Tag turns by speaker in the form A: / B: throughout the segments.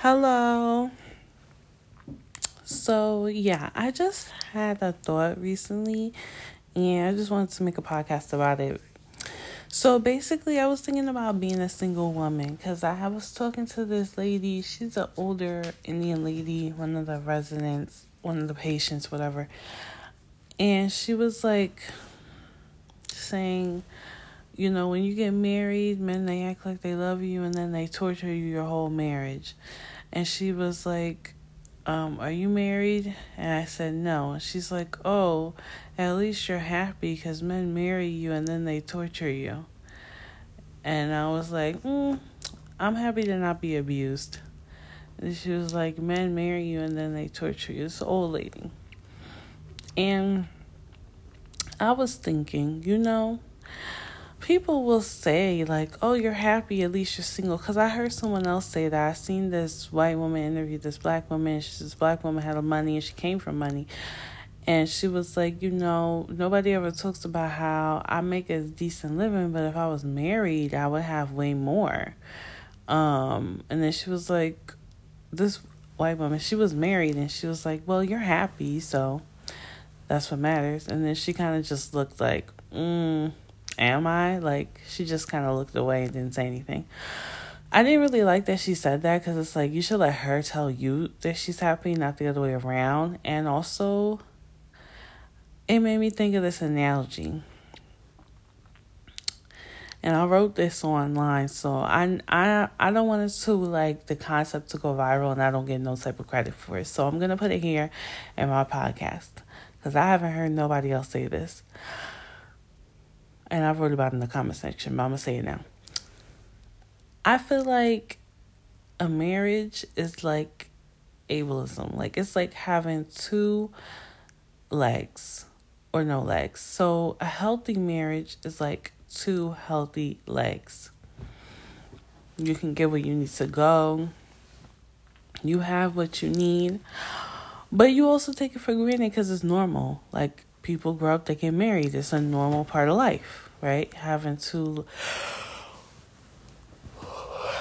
A: Hello. So, yeah, I just had a thought recently and I just wanted to make a podcast about it. So, basically, I was thinking about being a single woman because I was talking to this lady. She's an older Indian lady, one of the residents, one of the patients, whatever. And she was like saying, you know, when you get married, men they act like they love you and then they torture you your whole marriage. And she was like, um, are you married? And I said, no. And she's like, oh, at least you're happy because men marry you and then they torture you. And I was like, mm, I'm happy to not be abused. And she was like, men marry you and then they torture you. It's old lady. And I was thinking, you know, people will say like, "Oh, you're happy, at least you're single." Because I heard someone else say that. I seen this white woman interview this black woman. She, this black woman had money and she came from money, and she was like, you know, nobody ever talks about how I make a decent living, but if I was married, I would have way more. Um, and then she was like, this white woman, she was married, and she was like, well, you're happy, so that's what matters. And then she kind of just looked like, mm am I? Like, she just kind of looked away and didn't say anything. I didn't really like that she said that because it's like you should let her tell you that she's happy, not the other way around. And also, it made me think of this analogy. And I wrote this online, so I I I don't want it to like the concept to go viral, and I don't get no type of credit for it. So I'm gonna put it here in my podcast because I haven't heard nobody else say this and I wrote about in the comment section, but I'm gonna say it now. I feel like a marriage is like ableism. Like it's like having two legs or no legs. So a healthy marriage is like two healthy legs. You can get where you need to go. You have what you need. But you also take it for granted because it's normal. Like people grow up, they get married. It's a normal part of life, right? Having two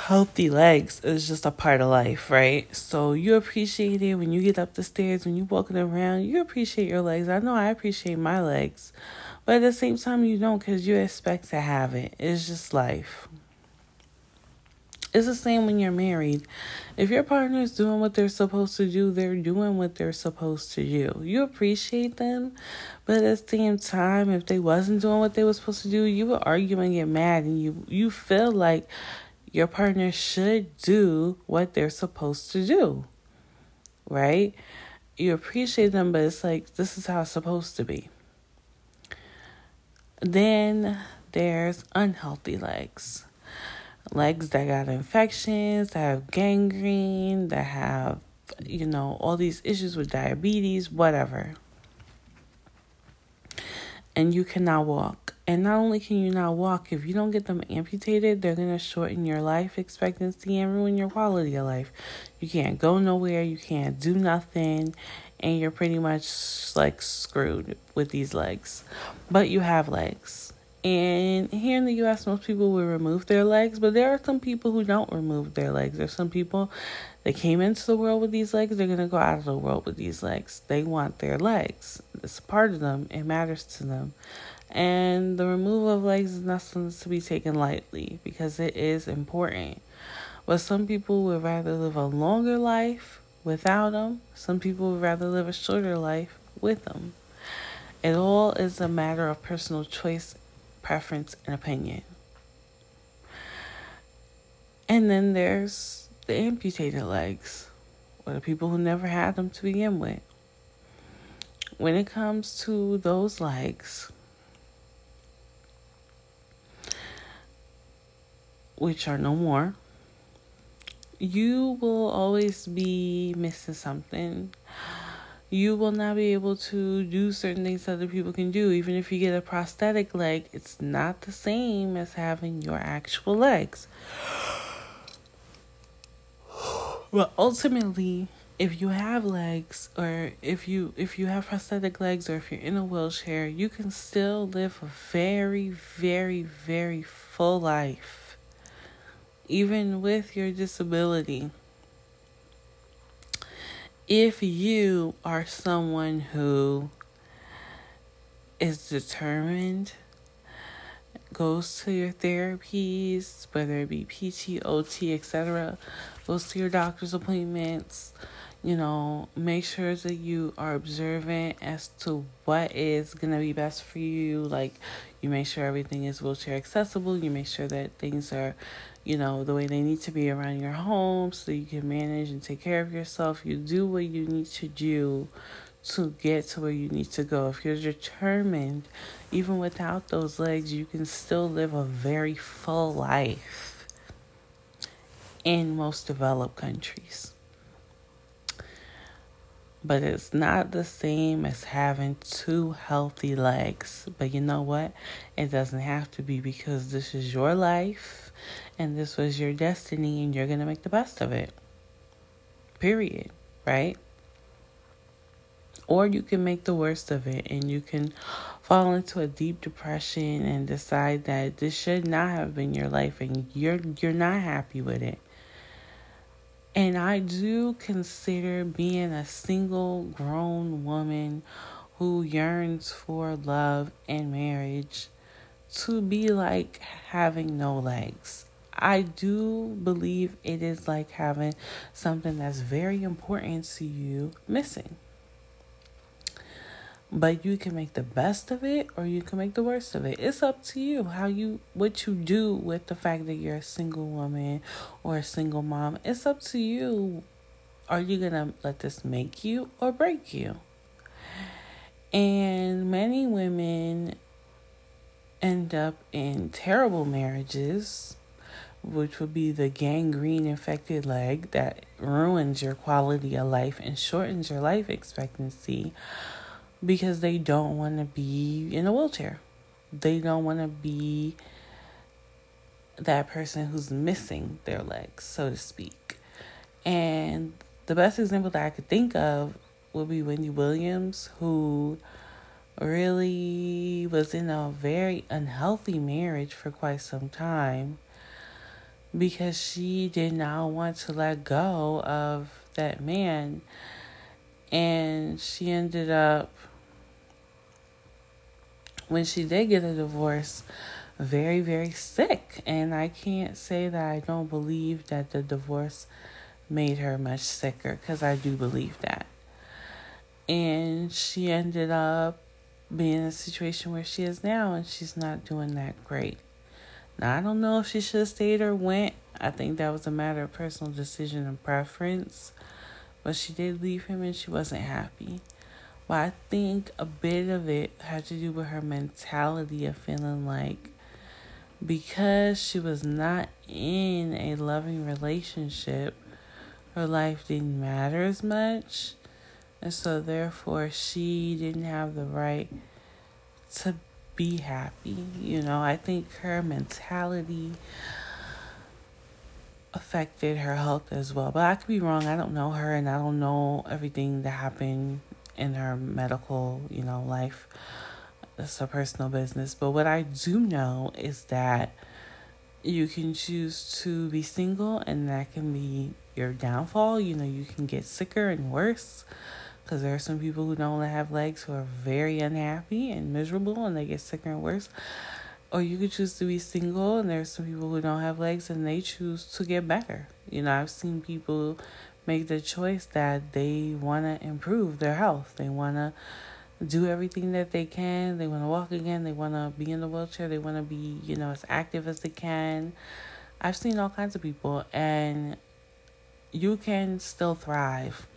A: healthy legs is just a part of life, right? So you appreciate it when you get up the stairs, when you're walking around, you appreciate your legs. I know I appreciate my legs, but at the same time, you don't because you expect to have it. It's just life. It's the same when you're married. If your partner is doing what they're supposed to do, they're doing what they're supposed to do. You appreciate them, but at the same time, if they wasn't doing what they were supposed to do, you would argue and get mad, and you you feel like your partner should do what they're supposed to do. Right? You appreciate them, but it's like this is how it's supposed to be. Then there's unhealthy legs legs that got infections, that have gangrene, that have, you know, all these issues with diabetes, whatever. And you cannot walk. And not only can you not walk, if you don't get them amputated, they're going to shorten your life expectancy and ruin your quality of life. You can't go nowhere, you can't do nothing, and you're pretty much like screwed with these legs. But you have legs. And here in the US, most people will remove their legs, but there are some people who don't remove their legs. There's some people that came into the world with these legs, they're going to go out of the world with these legs. They want their legs. It's a part of them, it matters to them. And the removal of legs is not something to be taken lightly because it is important. But some people would rather live a longer life without them, some people would rather live a shorter life with them. It all is a matter of personal choice preference, and opinion. And then there's the amputated legs, or the people who never had them to begin with. When it comes to those legs, which are no more, you will always be missing something you will not be able to do certain things other people can do. Even if you get a prosthetic leg, it's not the same as having your actual legs. But ultimately, if you have legs or if you if you have prosthetic legs or if you're in a wheelchair, you can still live a very very very full life even with your disability. If you are someone who is determined, goes to your therapies, whether it be PT, OT, etc., goes to your doctor's appointments, you know, make sure that you are observant as to what is going to be best for you. Like, you make sure everything is wheelchair accessible. You make sure that things are, you know, the way they need to be around your home so you can manage and take care of yourself. You do what you need to do to get to where you need to go. If you're determined, even without those legs, you can still live a very full life in most developed countries but it's not the same as having two healthy legs. But you know what? It doesn't have to be because this is your life and this was your destiny and you're going to make the best of it. Period. Right? Or you can make the worst of it and you can fall into a deep depression and decide that this should not have been your life and you're you're not happy with it. And I do consider being a single grown woman who yearns for love and marriage to be like having no legs. I do believe it is like having something that's very important to you missing. But you can make the best of it or you can make the worst of it. It's up to you how you what you do with the fact that you're a single woman or a single mom. It's up to you. Are you going to let this make you or break you? And many women end up in terrible marriages, which would be the gangrene infected leg that ruins your quality of life and shortens your life expectancy because they don't want to be in a wheelchair. They don't want to be that person who's missing their legs, so to speak. And the best example that I could think of would be Wendy Williams, who really was in a very unhealthy marriage for quite some time because she did not want to let go of that man. And she ended up when she did get a divorce, very, very sick. And I can't say that I don't believe that the divorce made her much sicker because I do believe that. And she ended up being in a situation where she is now, and she's not doing that great. Now, I don't know if she should have stayed or went. I think that was a matter of personal decision and preference. But she did leave him and she wasn't happy. But I think a bit of it had to do with her mentality of feeling like because she was not in a loving relationship, her life didn't matter as much. And so, therefore, she didn't have the right to be happy. You know, I think her mentality affected her health as well. But I could be wrong. I don't know her and I don't know everything that happened in her medical, you know, life. It's her personal business. But what I do know is that you can choose to be single, and that can be your downfall. You know, you can get sicker and worse because there are some people who don't have legs who are very unhappy and miserable and they get sicker and worse. Or you could choose to be single, and there's some people who don't have legs and they choose to get better. You know, I've seen people make the choice that they want to improve their health. They want to do everything that they can. They want to walk again. They want to be in the wheelchair. They want to be, you know, as active as they can. I've seen all kinds of people, and you can still thrive.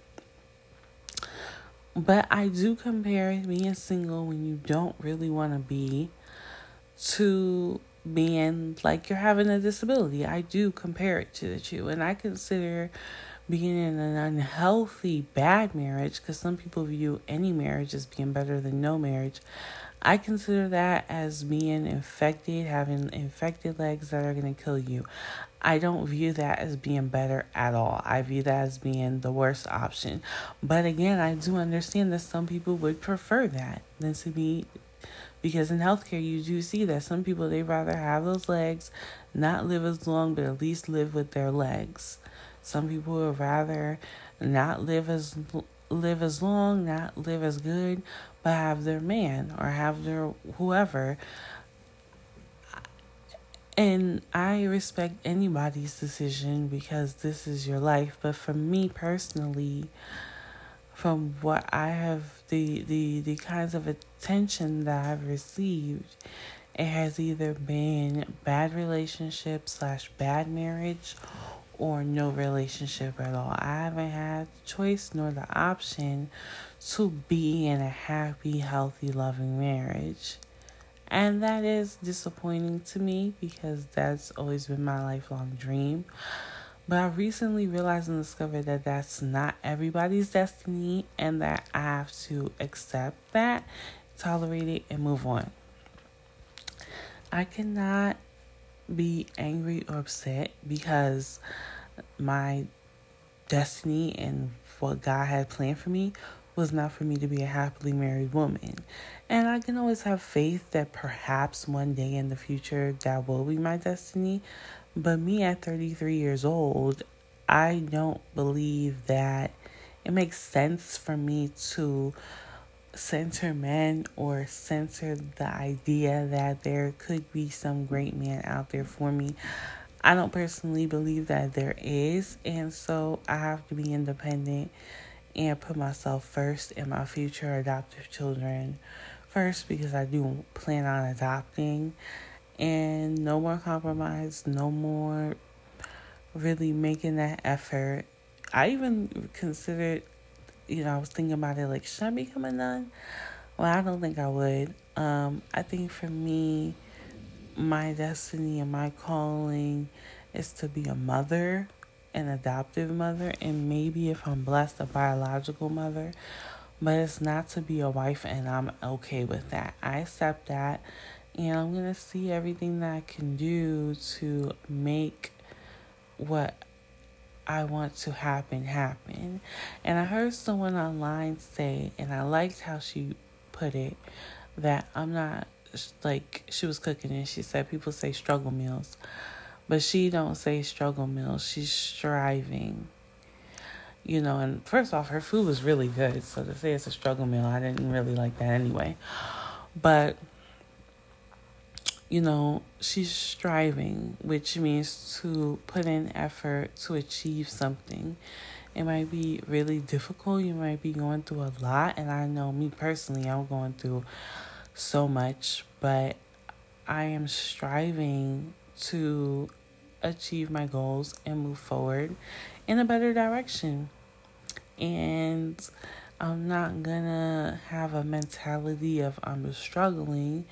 A: But I do compare being single when you don't really want to be to being like you're having a disability. I do compare it to the two, and I consider being in an unhealthy, bad marriage, because some people view any marriage as being better than no marriage. I consider that as being infected, having infected legs that are going to kill you. I don't view that as being better at all. I view that as being the worst option. But again, I do understand that some people would prefer that than to be because in healthcare you do see that some people they rather have those legs, not live as long, but at least live with their legs. Some people would rather not live as live as long, not live as good, but have their man or have their whoever. And I respect anybody's decision because this is your life. But for me personally, from what I have the the the kinds of attention that I've received, it has either been bad relationship slash bad marriage or no relationship at all. I haven't had the choice nor the option to be in a happy, healthy, loving marriage. And that is disappointing to me because that's always been my lifelong dream. But I recently realized and discovered that that's not everybody's destiny and that I have to accept that, tolerate it, and move on. I cannot be angry or upset because my destiny and what God had planned for me was not for me to be a happily married woman. And I can always have faith that perhaps one day in the future that will be my destiny. But me at 33 years old, I don't believe that it makes sense for me to censor men or censor the idea that there could be some great man out there for me. I don't personally believe that there is, and so I have to be independent and put myself first and my future adoptive children first because I do plan on adopting. And no more compromise, no more really making that effort. I even considered you know, I was thinking about it like, should I become a nun? Well, I don't think I would. Um, I think for me, my destiny and my calling is to be a mother, an adoptive mother, and maybe if I'm blessed, a biological mother. But it's not to be a wife, and I'm okay with that. I accept that, and I'm gonna see everything that I can do to make what I want to happen happen. And I heard someone online say, and I liked how she put it, that I'm not like she was cooking and she said people say struggle meals, but she don't say struggle meals. She's striving. You know, and first off, her food was really good. So to say it's a struggle meal, I didn't really like that anyway. But you know, she's striving, which means to put in effort to achieve something. It might be really difficult. You might be going through a lot. And I know me personally, I'm going through so much, but I am striving to achieve my goals and move forward in a better direction. And I'm not gonna have a mentality of I'm struggling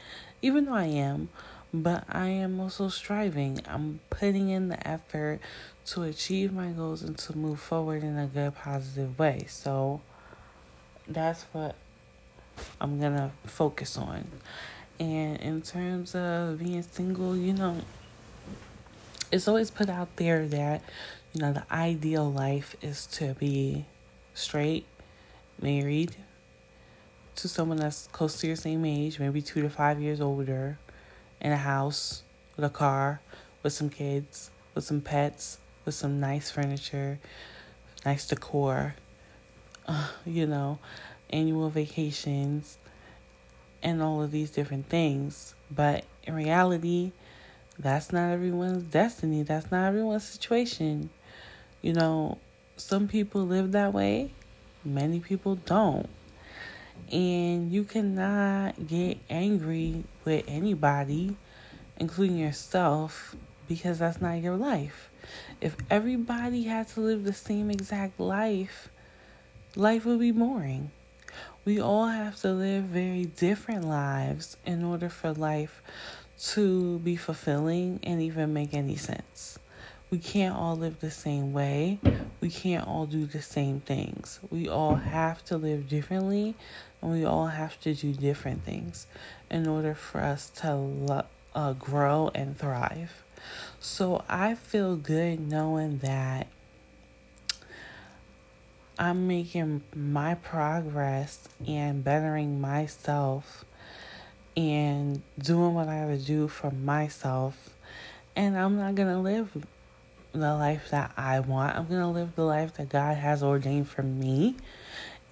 A: even though I am, but I am also striving. I'm putting in the effort to achieve my goals and to move forward in a good, positive way. So that's what I'm gonna focus on. And in terms of being single, you know, it's always put out there that, you know, the ideal life is to be straight, married, to someone that's close to your same age, maybe two to five years older, in a house, with a car, with some kids, with some pets, with some nice furniture, nice decor, uh, you know, annual vacations, and all of these different things. But in reality, that's not everyone's destiny. That's not everyone's situation. You know, some people live that way, many people don't. And you cannot get angry with anybody, including yourself, because that's not your life. If everybody had to live the same exact life, life would be boring. We all have to live very different lives in order for life to be fulfilling and even make any sense. We can't all live the same way. We can't all do the same things. We all have to live differently and we all have to do different things in order for us to lo- uh, grow and thrive. So I feel good knowing that I'm making my progress and bettering myself and doing what I have to do for myself. And I'm not going to live the life that I want. I'm going to live the life that God has ordained for me.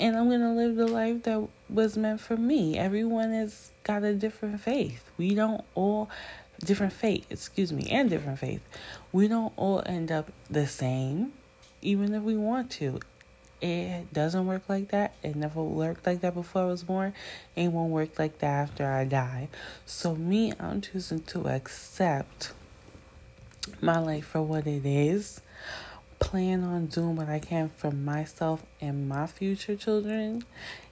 A: And I'm going to live the life that was meant for me. Everyone has got a different faith. We don't all different faith, excuse me, and different faith. We don't all end up the same even if we want to. It doesn't work like that. It never worked like that before I was born. It won't work like that after I die. So, me, I'm choosing to accept my life for what it is. Plan on doing what I can for myself and my future children.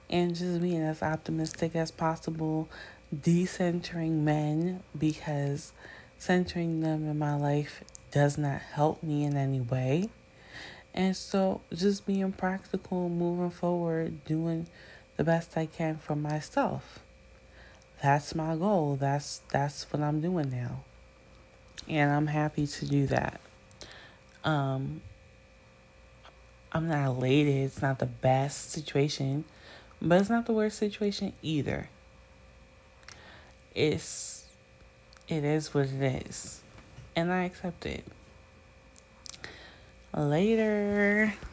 A: And just being as optimistic as possible. Decentering men because centering them in my life does not help me in any way. And so just being practical, moving forward, doing the best I can for myself. That's my goal. That's that's what I'm doing now. And I'm happy to do that. Um I'm not elated. It's not the best situation, but it's not the worst situation either. It's it is what it is. And I accept it. Later.